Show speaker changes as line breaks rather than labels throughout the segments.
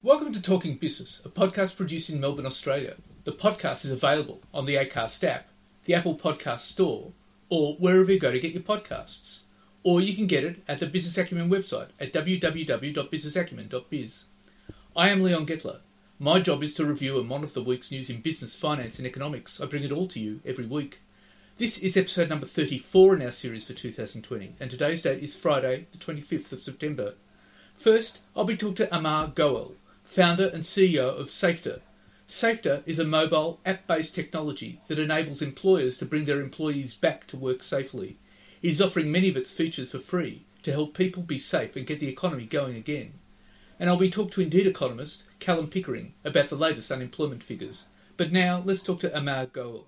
Welcome to Talking Business, a podcast produced in Melbourne, Australia. The podcast is available on the ACAST app, the Apple Podcast Store, or wherever you go to get your podcasts. Or you can get it at the Business Acumen website at www.businessacumen.biz. I am Leon Gettler. My job is to review a mon of the week's news in business, finance, and economics. I bring it all to you every week. This is episode number 34 in our series for 2020, and today's date is Friday, the 25th of September. First, I'll be talking to Amar Goel, founder and CEO of Safter. Safter is a mobile app based technology that enables employers to bring their employees back to work safely. It is offering many of its features for free to help people be safe and get the economy going again. And I'll be talking to Indeed economist Callum Pickering about the latest unemployment figures. But now let's talk to Amar Goel.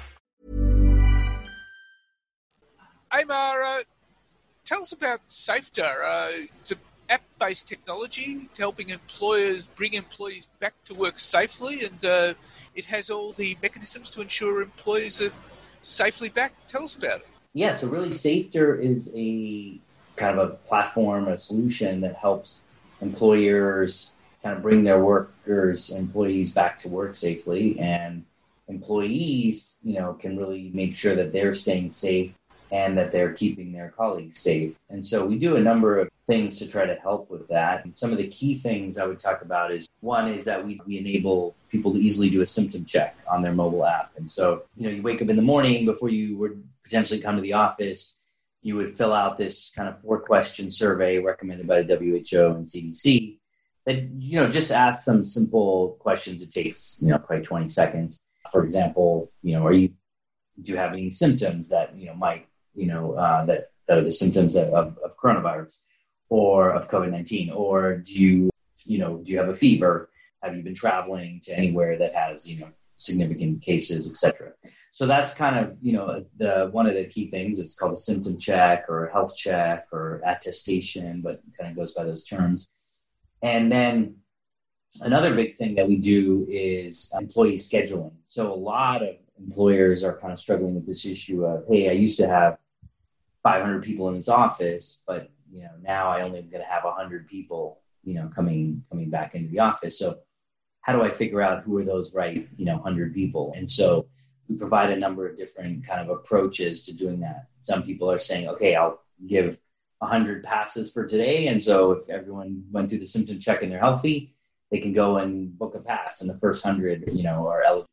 Hey, Mara, tell us about Safter. Uh, it's an app-based technology to helping employers bring employees back to work safely, and uh, it has all the mechanisms to ensure employees are safely back. Tell us about it.
Yeah, so really, Safter is a kind of a platform, a solution that helps employers kind of bring their workers, employees back to work safely, and employees, you know, can really make sure that they're staying safe and that they're keeping their colleagues safe. And so we do a number of things to try to help with that. And some of the key things I would talk about is one is that we, we enable people to easily do a symptom check on their mobile app. And so, you know, you wake up in the morning before you would potentially come to the office, you would fill out this kind of four question survey recommended by the WHO and CDC that, you know, just ask some simple questions. It takes, you know, probably 20 seconds. For example, you know, are you, do you have any symptoms that, you know, might you know, uh, that, that are the symptoms of, of, coronavirus or of COVID 19? Or do you, you know, do you have a fever? Have you been traveling to anywhere that has, you know, significant cases, etc. So that's kind of, you know, the one of the key things. It's called a symptom check or a health check or attestation, but kind of goes by those terms. And then another big thing that we do is employee scheduling. So a lot of employers are kind of struggling with this issue of, hey, I used to have 500 people in this office, but you know now I only am going to have 100 people, you know, coming coming back into the office. So how do I figure out who are those right, you know, 100 people? And so we provide a number of different kind of approaches to doing that. Some people are saying, okay, I'll give 100 passes for today, and so if everyone went through the symptom check and they're healthy, they can go and book a pass, and the first 100, you know, are eligible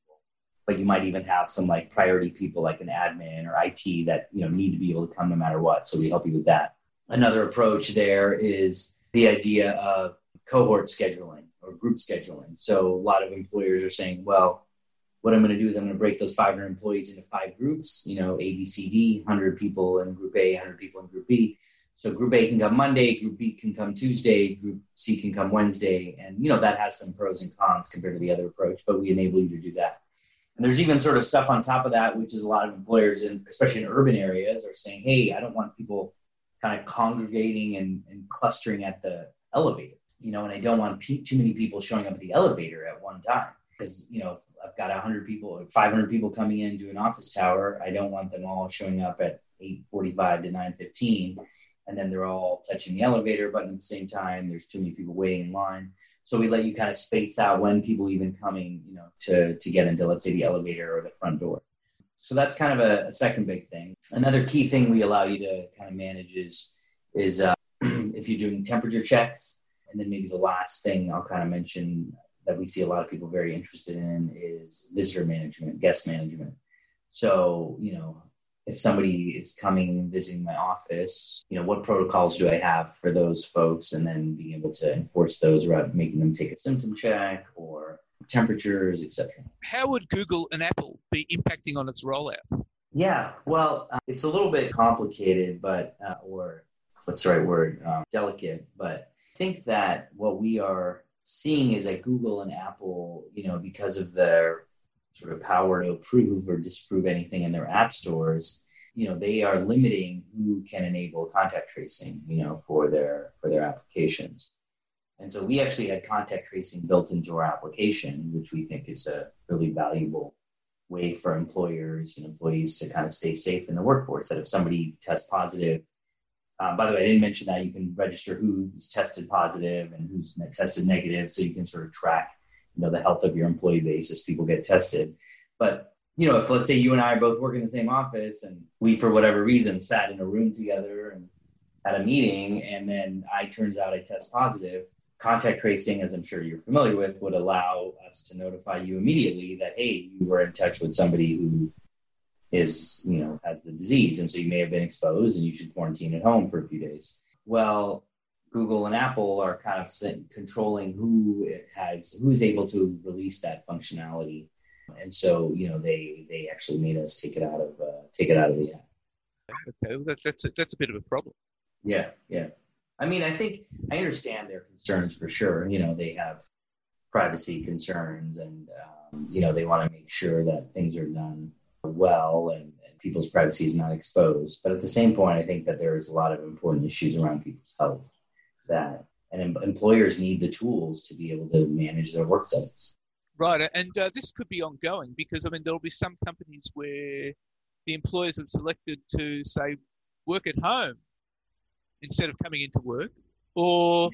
but you might even have some like priority people like an admin or IT that you know need to be able to come no matter what. So we help you with that. Another approach there is the idea of cohort scheduling or group scheduling. So a lot of employers are saying, well, what I'm going to do is I'm going to break those 500 employees into five groups, you know, A, B, C, D, 100 people in group A, 100 people in group B. So group A can come Monday, group B can come Tuesday, group C can come Wednesday. And, you know, that has some pros and cons compared to the other approach, but we enable you to do that. And there's even sort of stuff on top of that, which is a lot of employers, in, especially in urban areas, are saying, hey, I don't want people kind of congregating and, and clustering at the elevator, you know, and I don't want too many people showing up at the elevator at one time because you know I've got 100 people 500 people coming in to an office tower. I don't want them all showing up at 8:45 to 9:15, and then they're all touching the elevator button at the same time. There's too many people waiting in line, so we let you kind of space out when people even coming, you know, to to get into let's say the elevator or the front door. So that's kind of a, a second big thing. Another key thing we allow you to kind of manage is is uh, if you're doing temperature checks, and then maybe the last thing I'll kind of mention that we see a lot of people very interested in is visitor management, guest management. So, you know, if somebody is coming and visiting my office, you know, what protocols do I have for those folks? And then being able to enforce those without making them take a symptom check or temperatures, etc.
How would Google and Apple be impacting on its rollout?
Yeah, well, uh, it's a little bit complicated, but uh, or what's the right word? Um, delicate, but I think that what we are seeing is that Google and Apple, you know, because of their sort of power to approve or disprove anything in their app stores, you know, they are limiting who can enable contact tracing, you know, for their for their applications. And so we actually had contact tracing built into our application, which we think is a really valuable way for employers and employees to kind of stay safe in the workforce. That if somebody tests positive um, by the way, I didn't mention that you can register who's tested positive and who's tested negative, so you can sort of track, you know, the health of your employee base as people get tested. But you know, if let's say you and I are both working in the same office, and we, for whatever reason, sat in a room together and had a meeting, and then I turns out I test positive, contact tracing, as I'm sure you're familiar with, would allow us to notify you immediately that hey, you were in touch with somebody who is, you know, has the disease. And so you may have been exposed and you should quarantine at home for a few days. Well, Google and Apple are kind of controlling who has who is able to release that functionality, and so you know they they actually made us take it out of uh, take it out of the app.
Okay, well, that's that's a, that's a bit of a problem.
Yeah, yeah. I mean, I think I understand their concerns for sure. You know, they have privacy concerns, and um, you know they want to make sure that things are done well and, and, people's privacy is not exposed. But at the same point, I think that there is a lot of important issues around people's health that and em- employers need the tools to be able to manage their work sites.
Right, and uh, this could be ongoing because I mean there'll be some companies where the employers have selected to say work at home instead of coming into work, or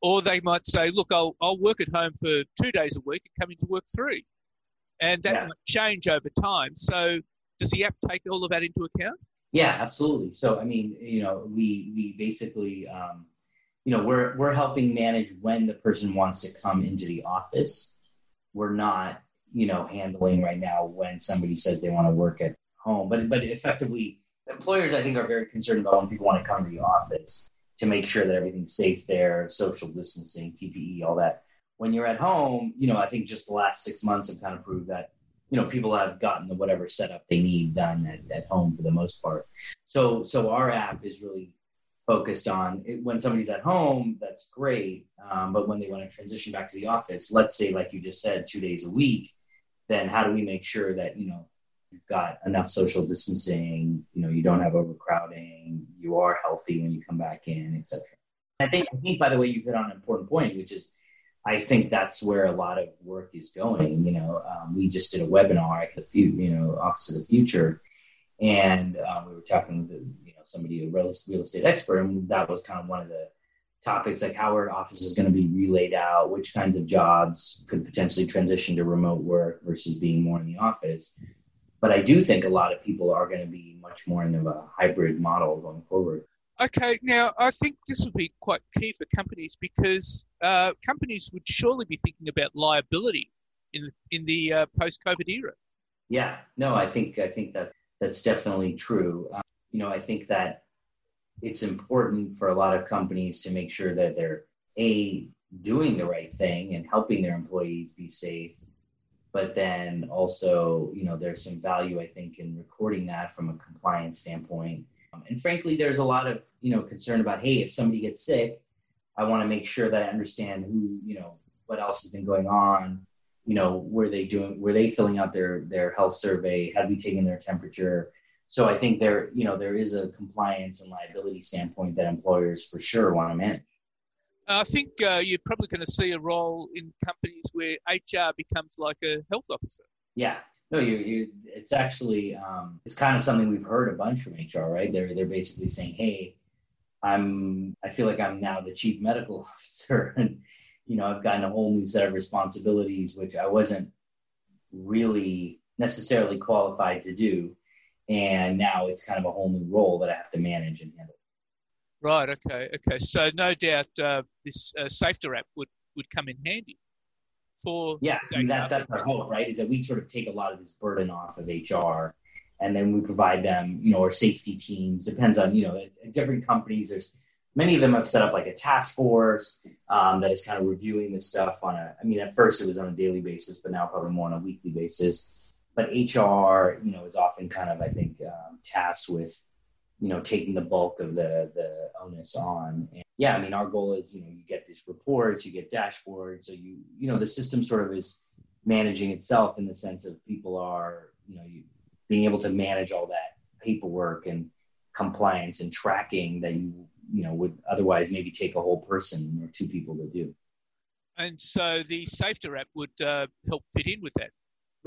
or they might say, look, I'll I'll work at home for two days a week and come into work three and that yeah. might change over time. So, does the app take all of that into account?
Yeah, absolutely. So, I mean, you know, we we basically, um, you know, we're we're helping manage when the person wants to come into the office. We're not, you know, handling right now when somebody says they want to work at home. But but effectively, employers I think are very concerned about when people want to come to the office to make sure that everything's safe there, social distancing, PPE, all that when you're at home, you know, I think just the last six months have kind of proved that, you know, people have gotten the whatever setup they need done at, at home for the most part. So, so our app is really focused on it, when somebody's at home, that's great. Um, but when they want to transition back to the office, let's say, like you just said, two days a week, then how do we make sure that, you know, you've got enough social distancing, you know, you don't have overcrowding, you are healthy when you come back in, etc. I think, I think, by the way, you hit on an important point, which is I think that's where a lot of work is going. You know, um, we just did a webinar at the you know, Office of the Future, and um, we were talking with know somebody a real, real estate expert, and that was kind of one of the topics like how our office is going to be relayed out, which kinds of jobs could potentially transition to remote work versus being more in the office. But I do think a lot of people are going to be much more in a hybrid model going forward.
Okay, now I think this would be quite key for companies because uh, companies would surely be thinking about liability in the, in the uh, post-COVID era.
Yeah, no, I think I think that that's definitely true. Um, you know, I think that it's important for a lot of companies to make sure that they're a doing the right thing and helping their employees be safe but then also you know there's some value i think in recording that from a compliance standpoint. Um, and frankly there's a lot of you know concern about hey if somebody gets sick i want to make sure that i understand who you know what else has been going on you know were they doing were they filling out their their health survey had we taken their temperature so i think there you know there is a compliance and liability standpoint that employers for sure want to manage
I think uh, you're probably going to see a role in companies where HR becomes like a health officer.
Yeah, no, you, you it's actually um, it's kind of something we've heard a bunch from HR, right? They're they're basically saying, hey, I'm I feel like I'm now the chief medical officer, and you know I've gotten a whole new set of responsibilities which I wasn't really necessarily qualified to do, and now it's kind of a whole new role that I have to manage and handle.
Right. Okay. Okay. So no doubt uh, this uh, Safter app would, would come in handy for
yeah. That, that's our hope, right? Is that we sort of take a lot of this burden off of HR, and then we provide them, you know, our safety teams. Depends on you know, different companies. There's many of them have set up like a task force um, that is kind of reviewing this stuff on a. I mean, at first it was on a daily basis, but now probably more on a weekly basis. But HR, you know, is often kind of I think um, tasked with you know taking the bulk of the the onus on and yeah i mean our goal is you know you get these reports you get dashboards so you you know the system sort of is managing itself in the sense of people are you know you, being able to manage all that paperwork and compliance and tracking that you you know would otherwise maybe take a whole person or two people to do.
And so the safety app would uh, help fit in with that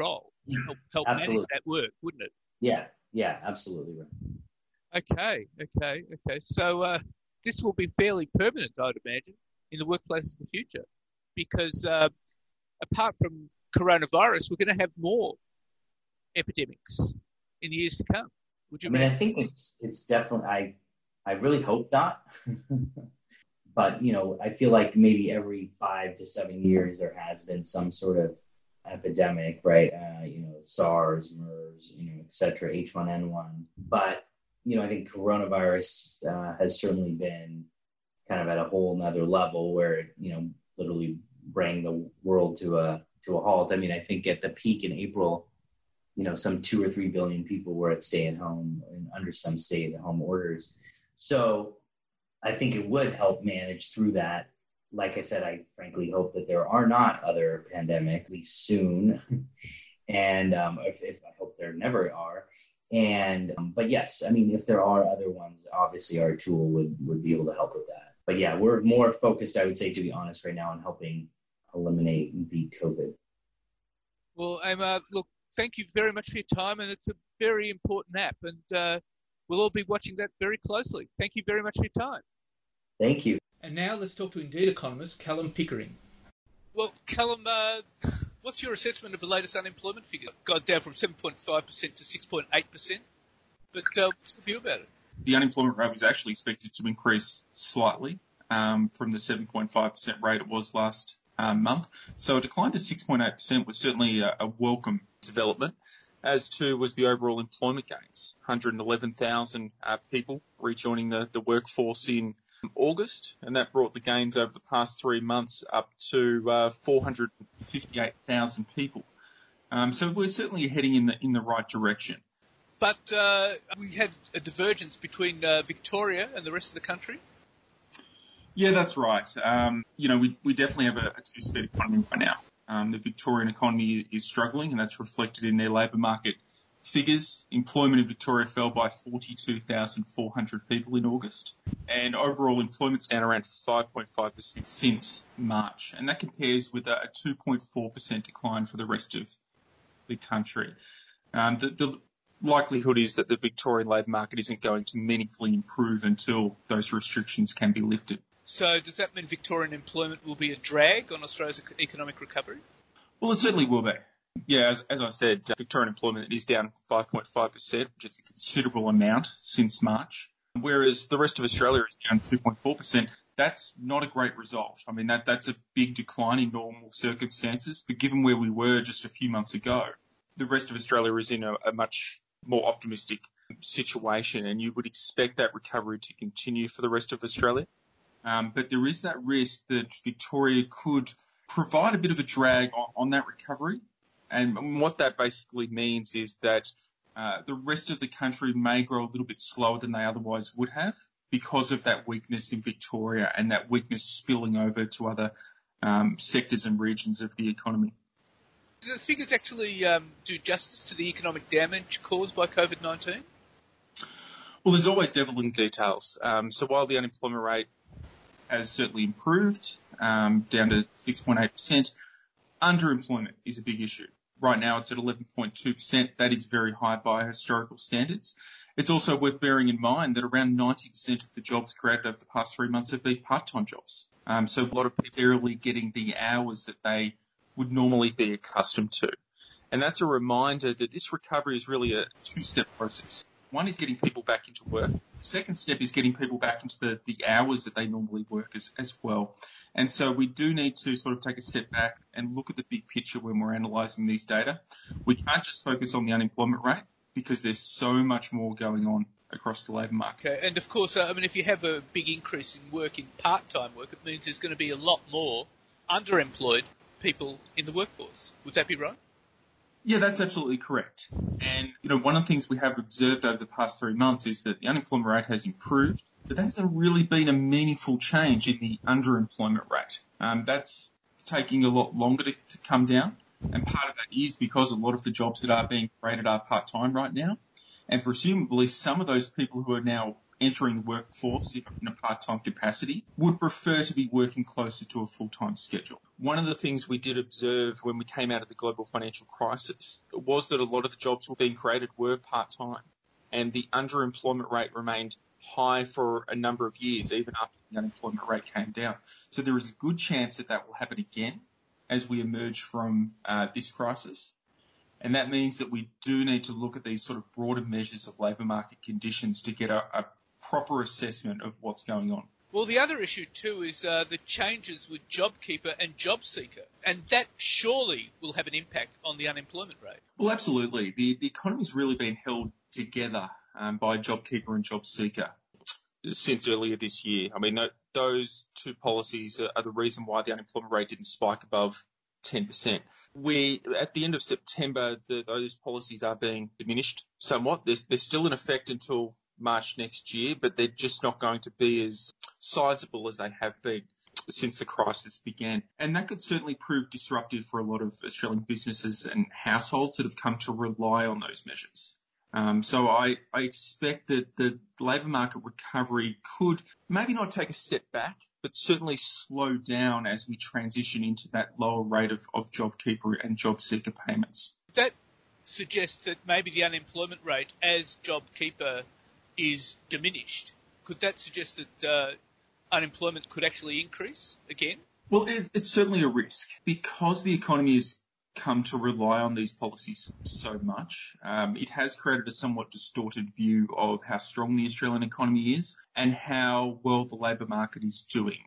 role help, help manage that work wouldn't it
yeah yeah absolutely right
Okay, okay, okay. So uh, this will be fairly permanent, I'd imagine, in the workplace of the future, because uh, apart from coronavirus, we're going to have more epidemics in the years to come. Would you?
I mean, imagine? I think it's it's definitely. I I really hope not. but you know, I feel like maybe every five to seven years there has been some sort of epidemic, right? Uh, you know, SARS, MERS, you know, et cetera, H1N1. But you know, I think coronavirus uh, has certainly been kind of at a whole nother level where it, you know, literally bring the world to a to a halt. I mean, I think at the peak in April, you know, some two or three billion people were at stay at home and under some stay at home orders. So I think it would help manage through that. Like I said, I frankly hope that there are not other pandemics, at least soon. and um, if, if I hope there never are. And um, but yes, I mean, if there are other ones, obviously our tool would would be able to help with that. But yeah, we're more focused, I would say, to be honest, right now on helping eliminate and beat COVID.
Well, Emma, look, thank you very much for your time, and it's a very important app, and uh, we'll all be watching that very closely. Thank you very much for your time.
Thank you.
And now let's talk to Indeed economist Callum Pickering.
Well, Callum, uh, What's your assessment of the latest unemployment figure? Gone down from 7.5% to 6.8%. But uh, what's the view about it?
The unemployment rate was actually expected to increase slightly um, from the 7.5% rate it was last um, month. So a decline to 6.8% was certainly a, a welcome development as too was the overall employment gains. 111,000 uh, people rejoining the, the workforce in August, and that brought the gains over the past three months up to uh, 458,000 people. Um, so we're certainly heading in the in the right direction.
But uh, we had a divergence between uh, Victoria and the rest of the country.
Yeah, that's right. Um, you know, we, we definitely have a, a two-speed economy right now. Um, the Victorian economy is struggling, and that's reflected in their labour market figures, employment in Victoria fell by 42,400 people in August, and overall employment's down around 5.5% since March, and that compares with a 2.4% decline for the rest of the country. Um, the, the likelihood is that the Victorian labour market isn't going to meaningfully improve until those restrictions can be lifted.
So does that mean Victorian employment will be a drag on Australia's economic recovery?
Well, it certainly will be. Yeah, as, as I said, uh, Victorian employment is down 5.5%, which is a considerable amount since March, whereas the rest of Australia is down 2.4%. That's not a great result. I mean, that, that's a big decline in normal circumstances, but given where we were just a few months ago, the rest of Australia is in a, a much more optimistic situation, and you would expect that recovery to continue for the rest of Australia. Um, but there is that risk that Victoria could provide a bit of a drag on, on that recovery. And what that basically means is that uh, the rest of the country may grow a little bit slower than they otherwise would have because of that weakness in Victoria and that weakness spilling over to other um, sectors and regions of the economy.
Do the figures actually um, do justice to the economic damage caused by COVID 19?
Well, there's always devil in details. Um, so while the unemployment rate has certainly improved um, down to 6.8%, underemployment is a big issue. Right now it's at 11.2%. That is very high by historical standards. It's also worth bearing in mind that around 90% of the jobs created over the past three months have been part-time jobs. Um, so a lot of people are really getting the hours that they would normally be accustomed to. And that's a reminder that this recovery is really a two-step process. One is getting people back into work. The second step is getting people back into the, the hours that they normally work as, as well. And so we do need to sort of take a step back and look at the big picture when we're analysing these data. We can't just focus on the unemployment rate because there's so much more going on across the labour market.
Okay, and of course, uh, I mean, if you have a big increase in work in part-time work, it means there's going to be a lot more underemployed people in the workforce. Would that be right?
Yeah, that's absolutely correct. And, you know, one of the things we have observed over the past three months is that the unemployment rate has improved, but there hasn't really been a meaningful change in the underemployment rate. Um, that's taking a lot longer to, to come down. And part of that is because a lot of the jobs that are being created are part-time right now. And presumably some of those people who are now entering the workforce in a part-time capacity would prefer to be working closer to a full-time schedule. One of the things we did observe when we came out of the global financial crisis was that a lot of the jobs being created were part-time and the underemployment rate remained high for a number of years, even after the unemployment rate came down. So there is a good chance that that will happen again as we emerge from uh, this crisis. And that means that we do need to look at these sort of broader measures of labour market conditions to get a, a proper assessment of what's going on.
Well, the other issue too is uh, the changes with JobKeeper and JobSeeker, and that surely will have an impact on the unemployment rate.
Well, absolutely. The, the economy's really been held together um, by JobKeeper and JobSeeker since earlier this year. I mean, those two policies are, are the reason why the unemployment rate didn't spike above 10%. We, at the end of September, the, those policies are being diminished somewhat. They're, they're still in effect until March next year, but they're just not going to be as sizable as they have been since the crisis began. And that could certainly prove disruptive for a lot of Australian businesses and households that have come to rely on those measures. Um, so I, I expect that the labour market recovery could maybe not take a step back, but certainly slow down as we transition into that lower rate of, of JobKeeper and job JobSeeker payments.
That suggests that maybe the unemployment rate as JobKeeper is diminished. Could that suggest that uh, unemployment could actually increase again?
Well, it, it's certainly a risk because the economy has come to rely on these policies so much. Um, it has created a somewhat distorted view of how strong the Australian economy is and how well the labour market is doing.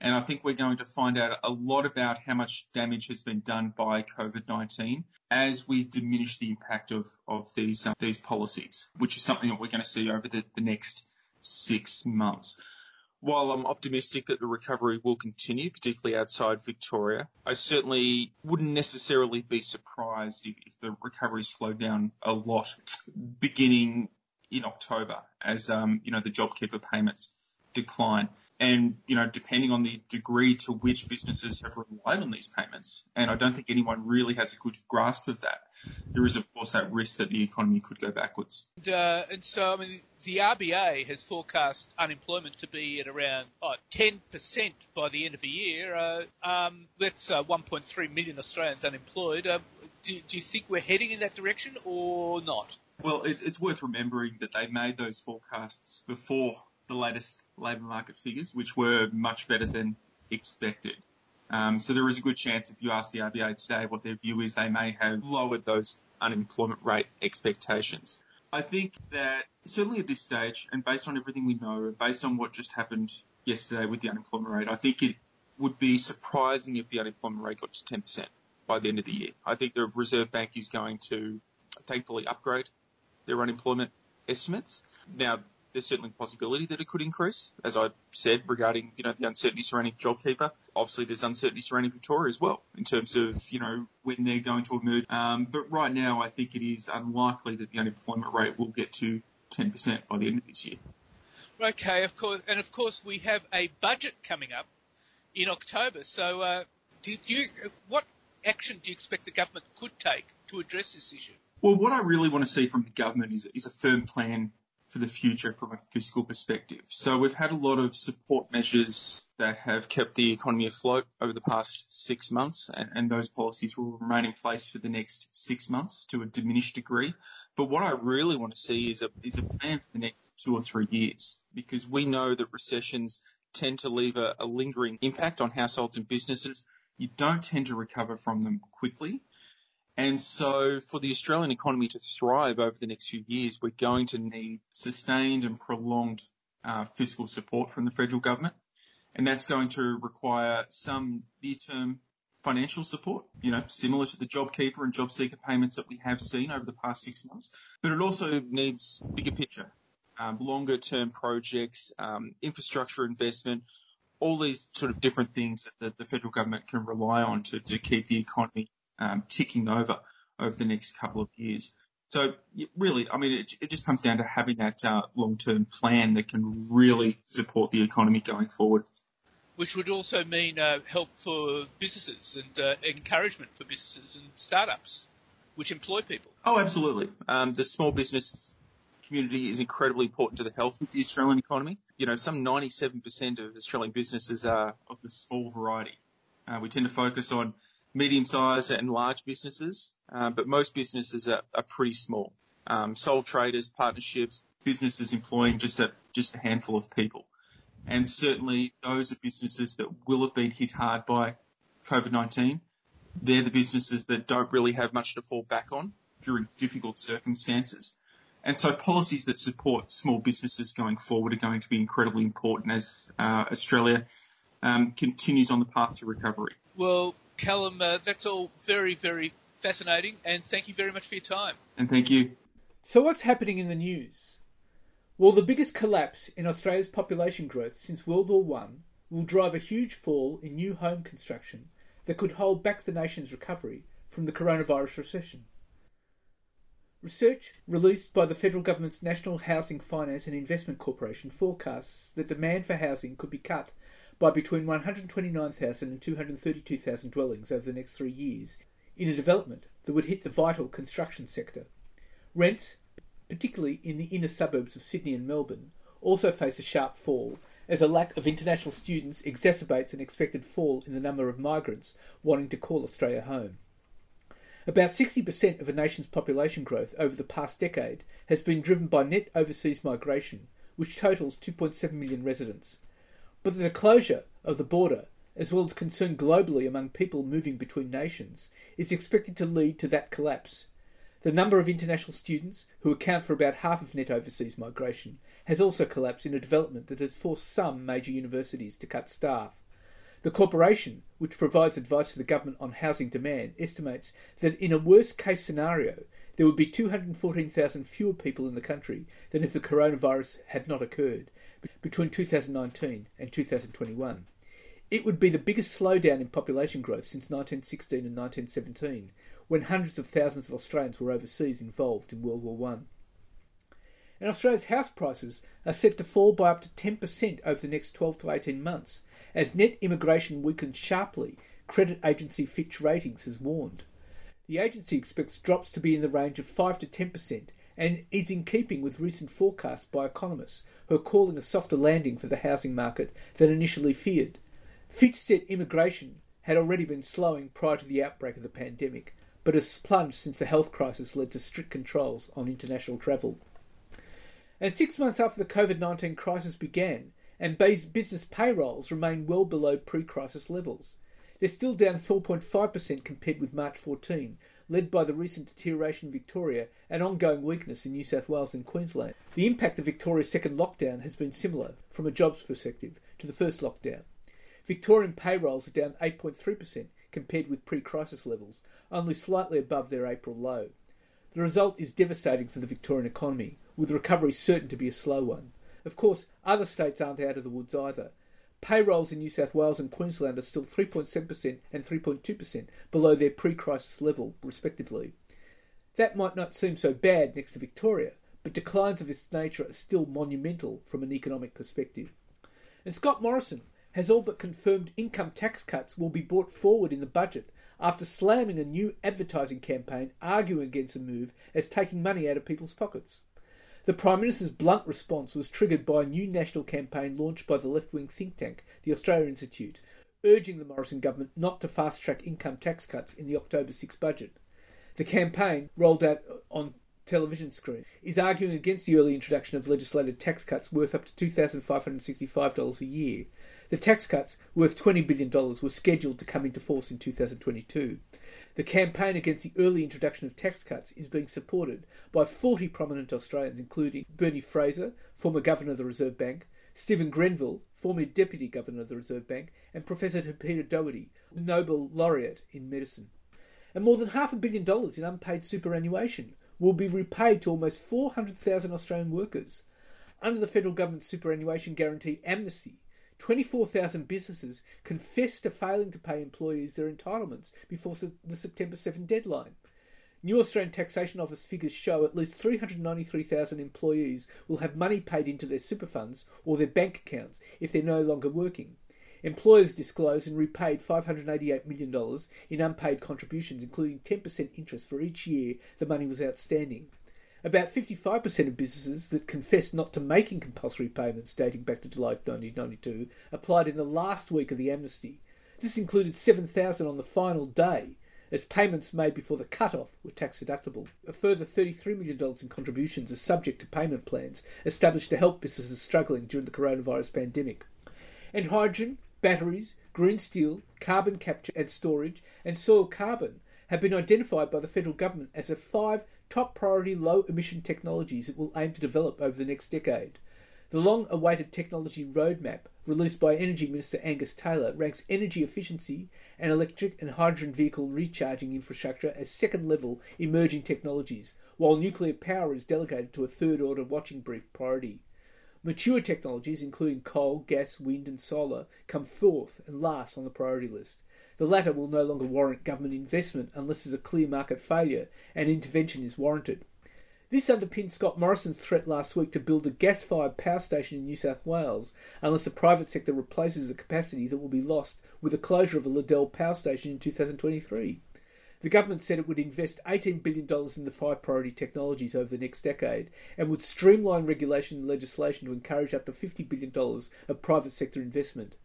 And I think we're going to find out a lot about how much damage has been done by COVID-19 as we diminish the impact of, of these, uh, these policies, which is something that we're going to see over the, the next six months while I'm optimistic that the recovery will continue, particularly outside Victoria, I certainly wouldn't necessarily be surprised if, if the recovery slowed down a lot beginning in October as, um, you know, the JobKeeper payments decline. And, you know, depending on the degree to which businesses have relied on these payments, and I don't think anyone really has a good grasp of that, there is, of course, that risk that the economy could go backwards.
And, uh, and so, I mean, the RBA has forecast unemployment to be at around oh, 10% by the end of the year. Uh, um, that's uh, 1.3 million Australians unemployed. Uh, do, do you think we're heading in that direction or not?
Well, it's, it's worth remembering that they made those forecasts before the latest labour market figures, which were much better than expected. Um, so there is a good chance if you ask the RBA today what their view is, they may have lowered those unemployment rate expectations. I think that certainly at this stage, and based on everything we know, based on what just happened yesterday with the unemployment rate, I think it would be surprising if the unemployment rate got to 10%. by the end of the year. I think the Reserve Bank is going to thankfully upgrade their unemployment estimates. Now, there's certainly a possibility that it could increase, as I said, regarding, you know, the uncertainty surrounding JobKeeper. Obviously, there's uncertainty surrounding Victoria as well, in terms of, you know, when they're going to emerge. Um, but right now, I think it is unlikely that the unemployment rate will get to 10% by the end of this year.
Okay, of course, and of course we have a budget coming up in October. So, uh, do, do you, what action do you expect the government could take to address this issue?
Well, what I really want to see from the government is, is a firm plan for the future from a fiscal perspective. So we've had a lot of support measures that have kept the economy afloat over the past six months, and, and, those policies will remain in place for the next six months to a diminished degree. But what I really want to see is a, is a plan for the next two or three years, because we know that recessions tend to leave a, a lingering impact on households and businesses. You don't tend to recover from them quickly. And so for the Australian economy to thrive over the next few years, we're going to need sustained and prolonged uh, fiscal support from the federal government. And that's going to require some near-term financial support, you know, similar to the JobKeeper and JobSeeker payments that we have seen over the past six months. But it also needs bigger picture, um, longer term projects, um, infrastructure investment, all these sort of different things that the, the federal government can rely on to, to keep the economy um, ticking over over the next couple of years. So really, I mean, it, it just comes down to having that uh, long-term plan that can really support the economy going forward.
Which would also mean uh, help for businesses and uh, encouragement for businesses and startups, which employ people.
Oh, absolutely. Um, the small business community is incredibly important to the health of the Australian economy. You know, some 97% of Australian businesses are of the small variety. Uh, we tend to focus on medium-sized and large businesses, uh, but most businesses are, are pretty small. Um, sole traders, partnerships, businesses employing just a just a handful of people, and certainly those are businesses that will have been hit hard by COVID-19. They're the businesses that don't really have much to fall back on during difficult circumstances. And so policies that support small businesses going forward are going to be incredibly important as uh, Australia um, continues on the path to recovery.
Well, Callum, uh, that's all very, very fascinating, and thank you very much for your time.
And thank you.
So, what's happening in the news? Well, the biggest collapse in Australia's population growth since World War One will drive a huge fall in new home construction that could hold back the nation's recovery from the coronavirus recession. Research released by the federal government's National Housing Finance and Investment Corporation forecasts that demand for housing could be cut by between 129,000 and 232,000 dwellings over the next three years in a development that would hit the vital construction sector. Rents, particularly in the inner suburbs of Sydney and Melbourne, also face a sharp fall as a lack of international students exacerbates an expected fall in the number of migrants wanting to call Australia home. About 60% of a nation's population growth over the past decade has been driven by net overseas migration, which totals 2.7 million residents. But the closure of the border, as well as concern globally among people moving between nations, is expected to lead to that collapse. The number of international students, who account for about half of net overseas migration, has also collapsed in a development that has forced some major universities to cut staff. The corporation, which provides advice to the government on housing demand, estimates that in a worst case scenario, there would be 214,000 fewer people in the country than if the coronavirus had not occurred, between 2019 and 2021. It would be the biggest slowdown in population growth since 1916 and 1917, when hundreds of thousands of Australians were overseas involved in World War One. And Australia's house prices are set to fall by up to 10% over the next 12 to 18 months, as net immigration weakens sharply, credit agency Fitch Ratings has warned. The agency expects drops to be in the range of 5 to 10% and is in keeping with recent forecasts by economists who are calling a softer landing for the housing market than initially feared. Fitch said immigration had already been slowing prior to the outbreak of the pandemic, but has plunged since the health crisis led to strict controls on international travel. And six months after the COVID 19 crisis began, and business payrolls remain well below pre crisis levels. They're still down 4.5% compared with March 14, led by the recent deterioration in Victoria and ongoing weakness in New South Wales and Queensland. The impact of Victoria's second lockdown has been similar, from a jobs perspective, to the first lockdown. Victorian payrolls are down 8.3% compared with pre crisis levels, only slightly above their April low. The result is devastating for the Victorian economy, with recovery certain to be a slow one. Of course, other states aren't out of the woods either. Payrolls in New South Wales and Queensland are still 3.7% and 3.2% below their pre crisis level, respectively. That might not seem so bad next to Victoria, but declines of this nature are still monumental from an economic perspective. And Scott Morrison has all but confirmed income tax cuts will be brought forward in the budget after slamming a new advertising campaign arguing against the move as taking money out of people's pockets. The Prime Minister's blunt response was triggered by a new national campaign launched by the left wing think tank, the Australia Institute, urging the Morrison government not to fast track income tax cuts in the October 6 budget. The campaign, rolled out on television screen, is arguing against the early introduction of legislated tax cuts worth up to $2,565 a year. The tax cuts, worth $20 billion, were scheduled to come into force in 2022. The campaign against the early introduction of tax cuts is being supported by 40 prominent Australians, including Bernie Fraser, former Governor of the Reserve Bank, Stephen Grenville, former Deputy Governor of the Reserve Bank, and Professor Peter Doherty, Nobel laureate in medicine. And more than half a billion dollars in unpaid superannuation will be repaid to almost 400,000 Australian workers. Under the federal government's superannuation guarantee amnesty, 24,000 businesses confessed to failing to pay employees their entitlements before the September 7 deadline. New Australian Taxation Office figures show at least 393,000 employees will have money paid into their super funds or their bank accounts if they're no longer working. Employers disclosed and repaid $588 million in unpaid contributions, including 10% interest for each year the money was outstanding. About 55% of businesses that confessed not to making compulsory payments dating back to July 1992 applied in the last week of the amnesty. This included 7,000 on the final day, as payments made before the cut-off were tax deductible. A further $33 million in contributions are subject to payment plans established to help businesses struggling during the coronavirus pandemic. And hydrogen, batteries, green steel, carbon capture and storage, and soil carbon have been identified by the federal government as the five top priority low emission technologies it will aim to develop over the next decade. The long awaited technology roadmap, released by Energy Minister Angus Taylor, ranks energy efficiency and electric and hydrogen vehicle recharging infrastructure as second level emerging technologies, while nuclear power is delegated to a third order watching brief priority. Mature technologies, including coal, gas, wind, and solar, come fourth and last on the priority list. The latter will no longer warrant government investment unless there's a clear market failure and intervention is warranted. This underpins Scott Morrison's threat last week to build a gas fired power station in New South Wales unless the private sector replaces the capacity that will be lost with the closure of a Liddell power station in 2023. The government said it would invest $18 billion in the five priority technologies over the next decade and would streamline regulation and legislation to encourage up to $50 billion of private sector investment.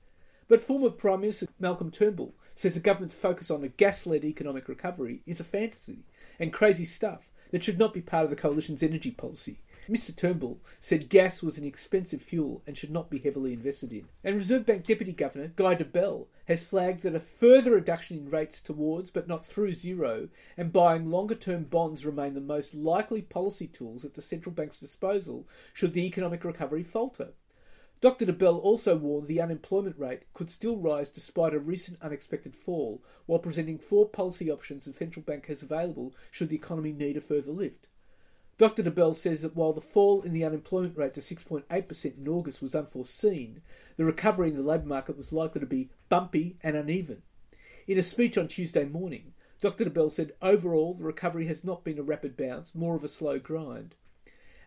But former Prime Minister Malcolm Turnbull says the government's focus on a gas led economic recovery is a fantasy and crazy stuff that should not be part of the coalition's energy policy. Mr Turnbull said gas was an expensive fuel and should not be heavily invested in. And Reserve Bank Deputy Governor Guy Debelle has flagged that a further reduction in rates towards, but not through zero, and buying longer term bonds remain the most likely policy tools at the central bank's disposal should the economic recovery falter. Dr. Debelle also warned the unemployment rate could still rise despite a recent unexpected fall, while presenting four policy options the central bank has available should the economy need a further lift. Dr. Debelle says that while the fall in the unemployment rate to 6.8% in August was unforeseen, the recovery in the labour market was likely to be bumpy and uneven. In a speech on Tuesday morning, Dr. Debelle said overall the recovery has not been a rapid bounce, more of a slow grind.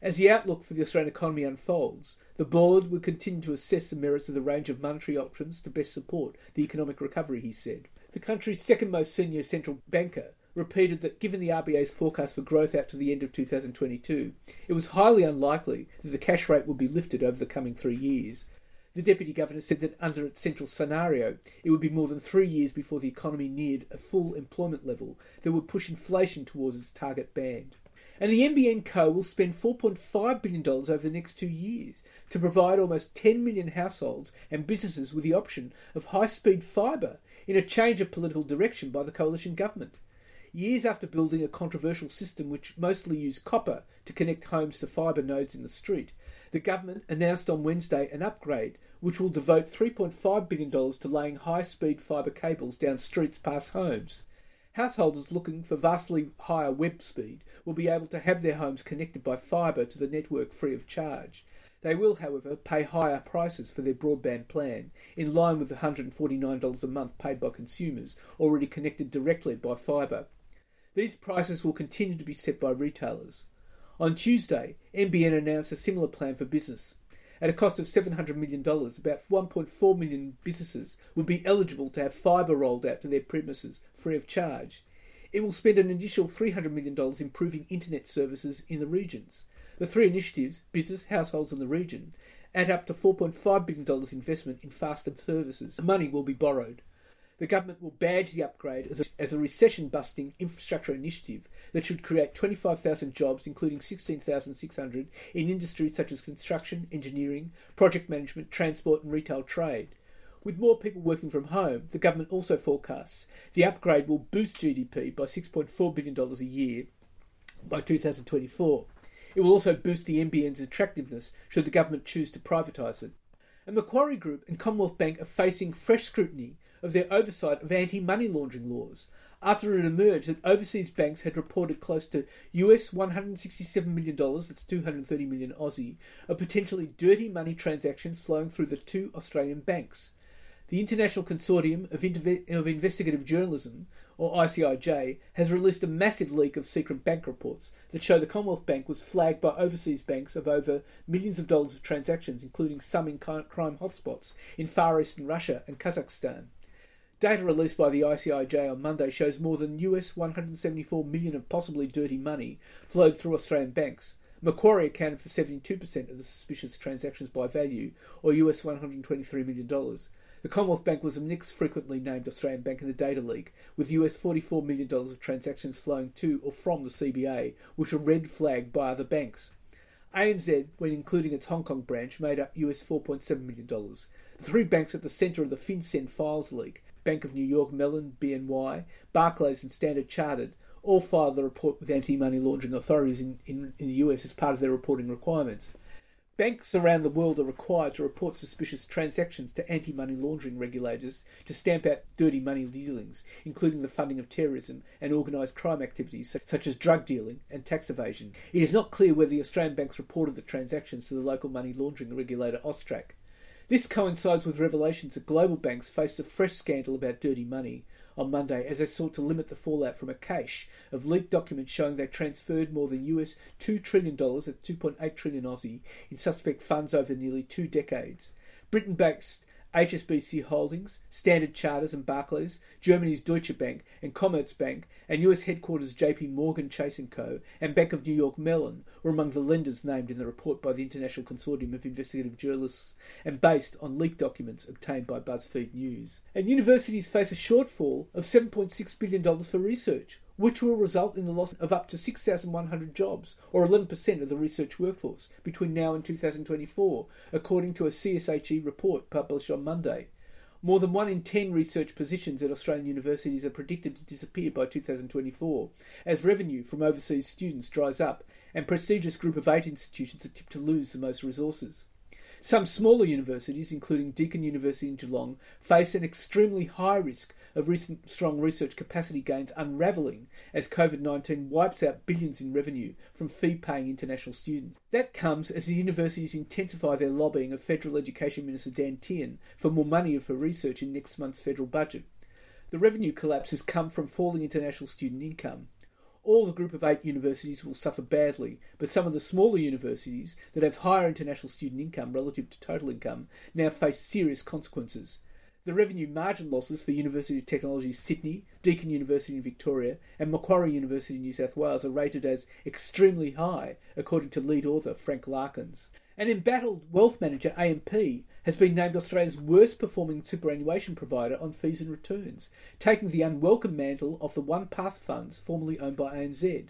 As the outlook for the Australian economy unfolds, the board will continue to assess the merits of the range of monetary options to best support the economic recovery, he said. The country's second most senior central banker repeated that given the RBA's forecast for growth out to the end of 2022, it was highly unlikely that the cash rate would be lifted over the coming three years. The Deputy Governor said that under its central scenario, it would be more than three years before the economy neared a full employment level that would push inflation towards its target band. And the NBN Co will spend $4.5 billion over the next two years to provide almost 10 million households and businesses with the option of high speed fibre in a change of political direction by the coalition government. Years after building a controversial system which mostly used copper to connect homes to fibre nodes in the street, the government announced on Wednesday an upgrade which will devote $3.5 billion to laying high speed fibre cables down streets past homes. Householders looking for vastly higher web speed will be able to have their homes connected by fibre to the network free of charge. They will, however, pay higher prices for their broadband plan, in line with the $149 a month paid by consumers already connected directly by fibre. These prices will continue to be set by retailers. On Tuesday, NBN announced a similar plan for business. At a cost of $700 million, about 1.4 million businesses would be eligible to have fibre rolled out to their premises free of charge. It will spend an initial $300 million improving internet services in the regions. The three initiatives, business, households and the region, add up to $4.5 billion investment in faster services. The money will be borrowed. The government will badge the upgrade as a, as a recession busting infrastructure initiative that should create 25,000 jobs, including 16,600 in industries such as construction, engineering, project management, transport, and retail trade. With more people working from home, the government also forecasts the upgrade will boost GDP by $6.4 billion a year by 2024. It will also boost the NBN's attractiveness should the government choose to privatise it. And Macquarie Group and Commonwealth Bank are facing fresh scrutiny of their oversight of anti money laundering laws after it emerged that overseas banks had reported close to US $167 million, that's 230 million Aussie, of potentially dirty money transactions flowing through the two Australian banks. The International Consortium of, Inve- of, Investigative Journalism, or ICIJ, has released a massive leak of secret bank reports that show the Commonwealth Bank was flagged by overseas banks of over millions of dollars of transactions, including some in crime hotspots in Far Eastern Russia and Kazakhstan. Data released by the ICIJ on Monday shows more than US 174 million of possibly dirty money flowed through Australian banks. Macquarie accounted for 72% of the suspicious transactions by value, or US $123 million. The Commonwealth Bank was the next frequently named Australian bank in the data leak, with US $44 million of transactions flowing to or from the CBA, which were red flagged by other banks. ANZ, when including its Hong Kong branch, made up US $4.7 million. The three banks at the centre of the FinCEN files leak, Bank of New York Mellon, BNY, Barclays, and Standard Chartered, all filed the report with anti money laundering authorities in, in, in the US as part of their reporting requirements. Banks around the world are required to report suspicious transactions to anti money laundering regulators to stamp out dirty money dealings, including the funding of terrorism and organised crime activities such as drug dealing and tax evasion. It is not clear whether the Australian banks reported the transactions to the local money laundering regulator AUSTRAC. This coincides with revelations that global banks faced a fresh scandal about dirty money, on Monday as they sought to limit the fallout from a cache of leaked documents showing they transferred more than US $2 trillion, that's 2.8 trillion Aussie, in suspect funds over nearly two decades. Britain based HSBC Holdings, Standard Chartered and Barclays, Germany's Deutsche Bank and Commerzbank, and US headquarters JP Morgan Chase & Co. and Bank of New York Mellon were among the lenders named in the report by the International Consortium of Investigative Journalists and based on leaked documents obtained by BuzzFeed News. And universities face a shortfall of $7.6 billion for research, which will result in the loss of up to 6,100 jobs, or 11% of the research workforce, between now and 2024, according to a CSHE report published on Monday. More than one in ten research positions at Australian universities are predicted to disappear by 2024, as revenue from overseas students dries up and prestigious Group of Eight institutions are tipped to lose the most resources. Some smaller universities, including Deakin University in Geelong, face an extremely high risk of recent strong research capacity gains unravelling as COVID 19 wipes out billions in revenue from fee paying international students. That comes as the universities intensify their lobbying of Federal Education Minister Dan Tehan for more money for research in next month's federal budget. The revenue collapse has come from falling international student income. All the group of eight universities will suffer badly, but some of the smaller universities that have higher international student income relative to total income now face serious consequences. The revenue margin losses for University of Technology Sydney, Deakin University in Victoria, and Macquarie University in New South Wales are rated as extremely high, according to lead author Frank Larkins. An embattled wealth manager, AMP, has been named Australia's worst performing superannuation provider on fees and returns, taking the unwelcome mantle of the OnePath funds formerly owned by ANZ.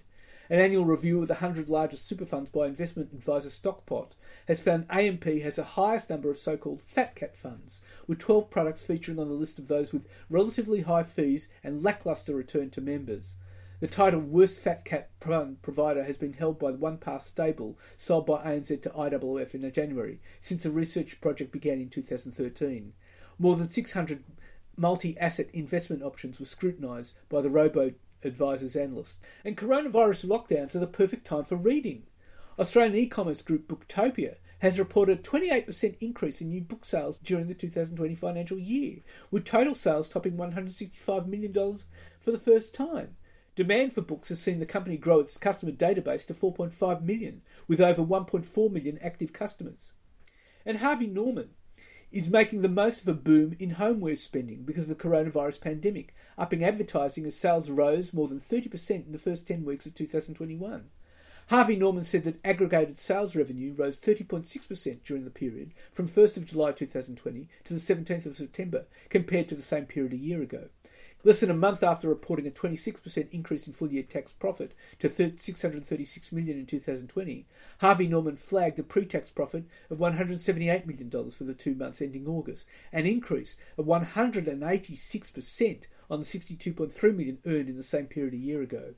An annual review of the 100 largest super funds by investment advisor Stockspot has found AMP has the highest number of so called fat cat funds, with 12 products featuring on the list of those with relatively high fees and lacklustre return to members. The title Worst Fat Cat Fund Provider has been held by the OnePath Stable, sold by ANZ to IOOF in January, since the research project began in 2013. More than 600 multi asset investment options were scrutinised by the robo advisors analysts. And coronavirus lockdowns are the perfect time for reading. Australian e commerce group Booktopia has reported a 28% increase in new book sales during the 2020 financial year, with total sales topping $165 million for the first time. Demand for books has seen the company grow its customer database to 4.5 million, with over 1.4 million active customers. And Harvey Norman is making the most of a boom in homeware spending because of the coronavirus pandemic, upping advertising as sales rose more than 30% in the first 10 weeks of 2021. Harvey Norman said that aggregated sales revenue rose 30.6% during the period from 1st of July 2020 to the 17th of September compared to the same period a year ago. Less than a month after reporting a 26% increase in full year tax profit to 636 million in 2020, Harvey Norman flagged a pre-tax profit of 178 million dollars for the 2 months ending August, an increase of 186% on the 62.3 million earned in the same period a year ago.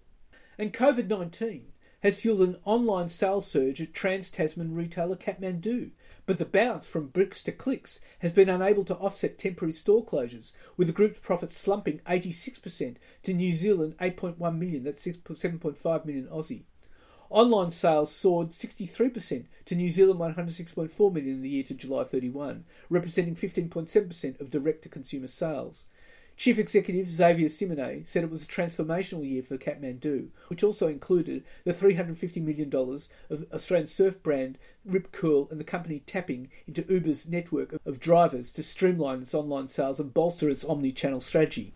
And COVID-19 has fueled an online sales surge at Trans Tasman retailer Kathmandu, but the bounce from bricks to clicks has been unable to offset temporary store closures, with the group's profits slumping 86% to New Zealand 8.1 million, that's 7.5 million Aussie. Online sales soared 63% to New Zealand 106.4 million in the year to July 31, representing 15.7% of direct to consumer sales. Chief Executive Xavier Simonet said it was a transformational year for Kathmandu, which also included the $350 million of Australian surf brand Rip Curl and the company tapping into Uber's network of drivers to streamline its online sales and bolster its omni-channel strategy.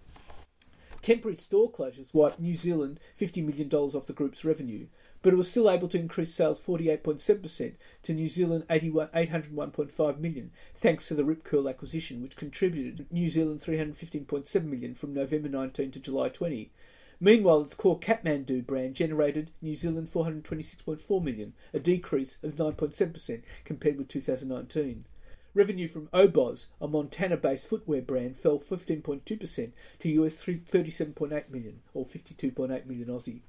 Temporary store closures wiped New Zealand $50 million off the group's revenue, but it was still able to increase sales 48.7% to New Zealand 801.5 million, thanks to the Rip Curl acquisition, which contributed New Zealand 315.7 million from November 19 to July 20. Meanwhile, its core Kathmandu brand generated New Zealand 426.4 million, a decrease of 9.7% compared with 2019. Revenue from Oboz, a Montana-based footwear brand, fell 15.2% to US 37.8 million, or 52.8 million Aussie.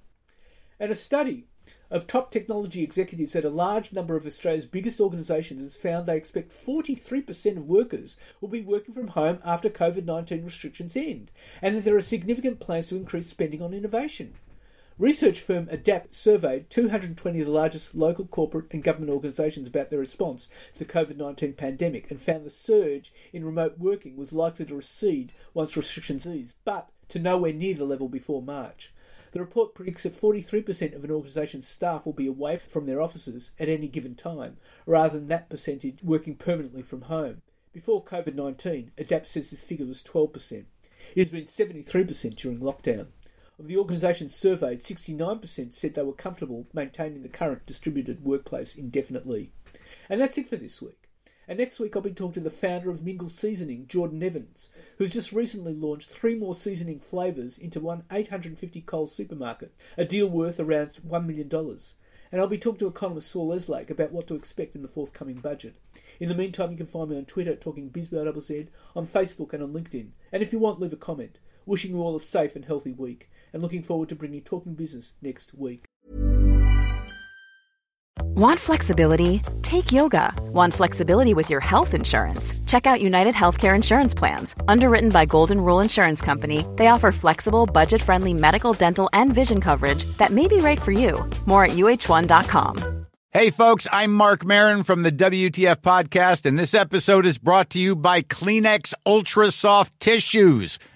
And a study of top technology executives at a large number of Australia's biggest organisations has found they expect 43% of workers will be working from home after COVID 19 restrictions end, and that there are significant plans to increase spending on innovation. Research firm Adapt surveyed 220 of the largest local corporate and government organisations about their response to the COVID 19 pandemic and found the surge in remote working was likely to recede once restrictions ease, but to nowhere near the level before March. The report predicts that 43% of an organisation's staff will be away from their offices at any given time, rather than that percentage working permanently from home. Before COVID 19, ADAPT says this figure was 12%. It has been 73% during lockdown. Of the organisations surveyed, 69% said they were comfortable maintaining the current distributed workplace indefinitely. And that's it for this week. And next week I'll be talking to the founder of Mingle Seasoning, Jordan Evans, who's just recently launched three more seasoning flavours into one 850 Coles supermarket, a deal worth around $1 million. And I'll be talking to economist Saul Eslake about what to expect in the forthcoming budget. In the meantime, you can find me on Twitter at Talking on Facebook and on LinkedIn. And if you want, leave a comment. Wishing you all a safe and healthy week, and looking forward to bringing Talking Business next week.
Want flexibility? Take yoga. Want flexibility with your health insurance? Check out United Healthcare Insurance Plans. Underwritten by Golden Rule Insurance Company, they offer flexible, budget friendly medical, dental, and vision coverage that may be right for you. More at uh1.com.
Hey, folks, I'm Marc Maron from the WTF Podcast, and this episode is brought to you by Kleenex Ultra Soft Tissues,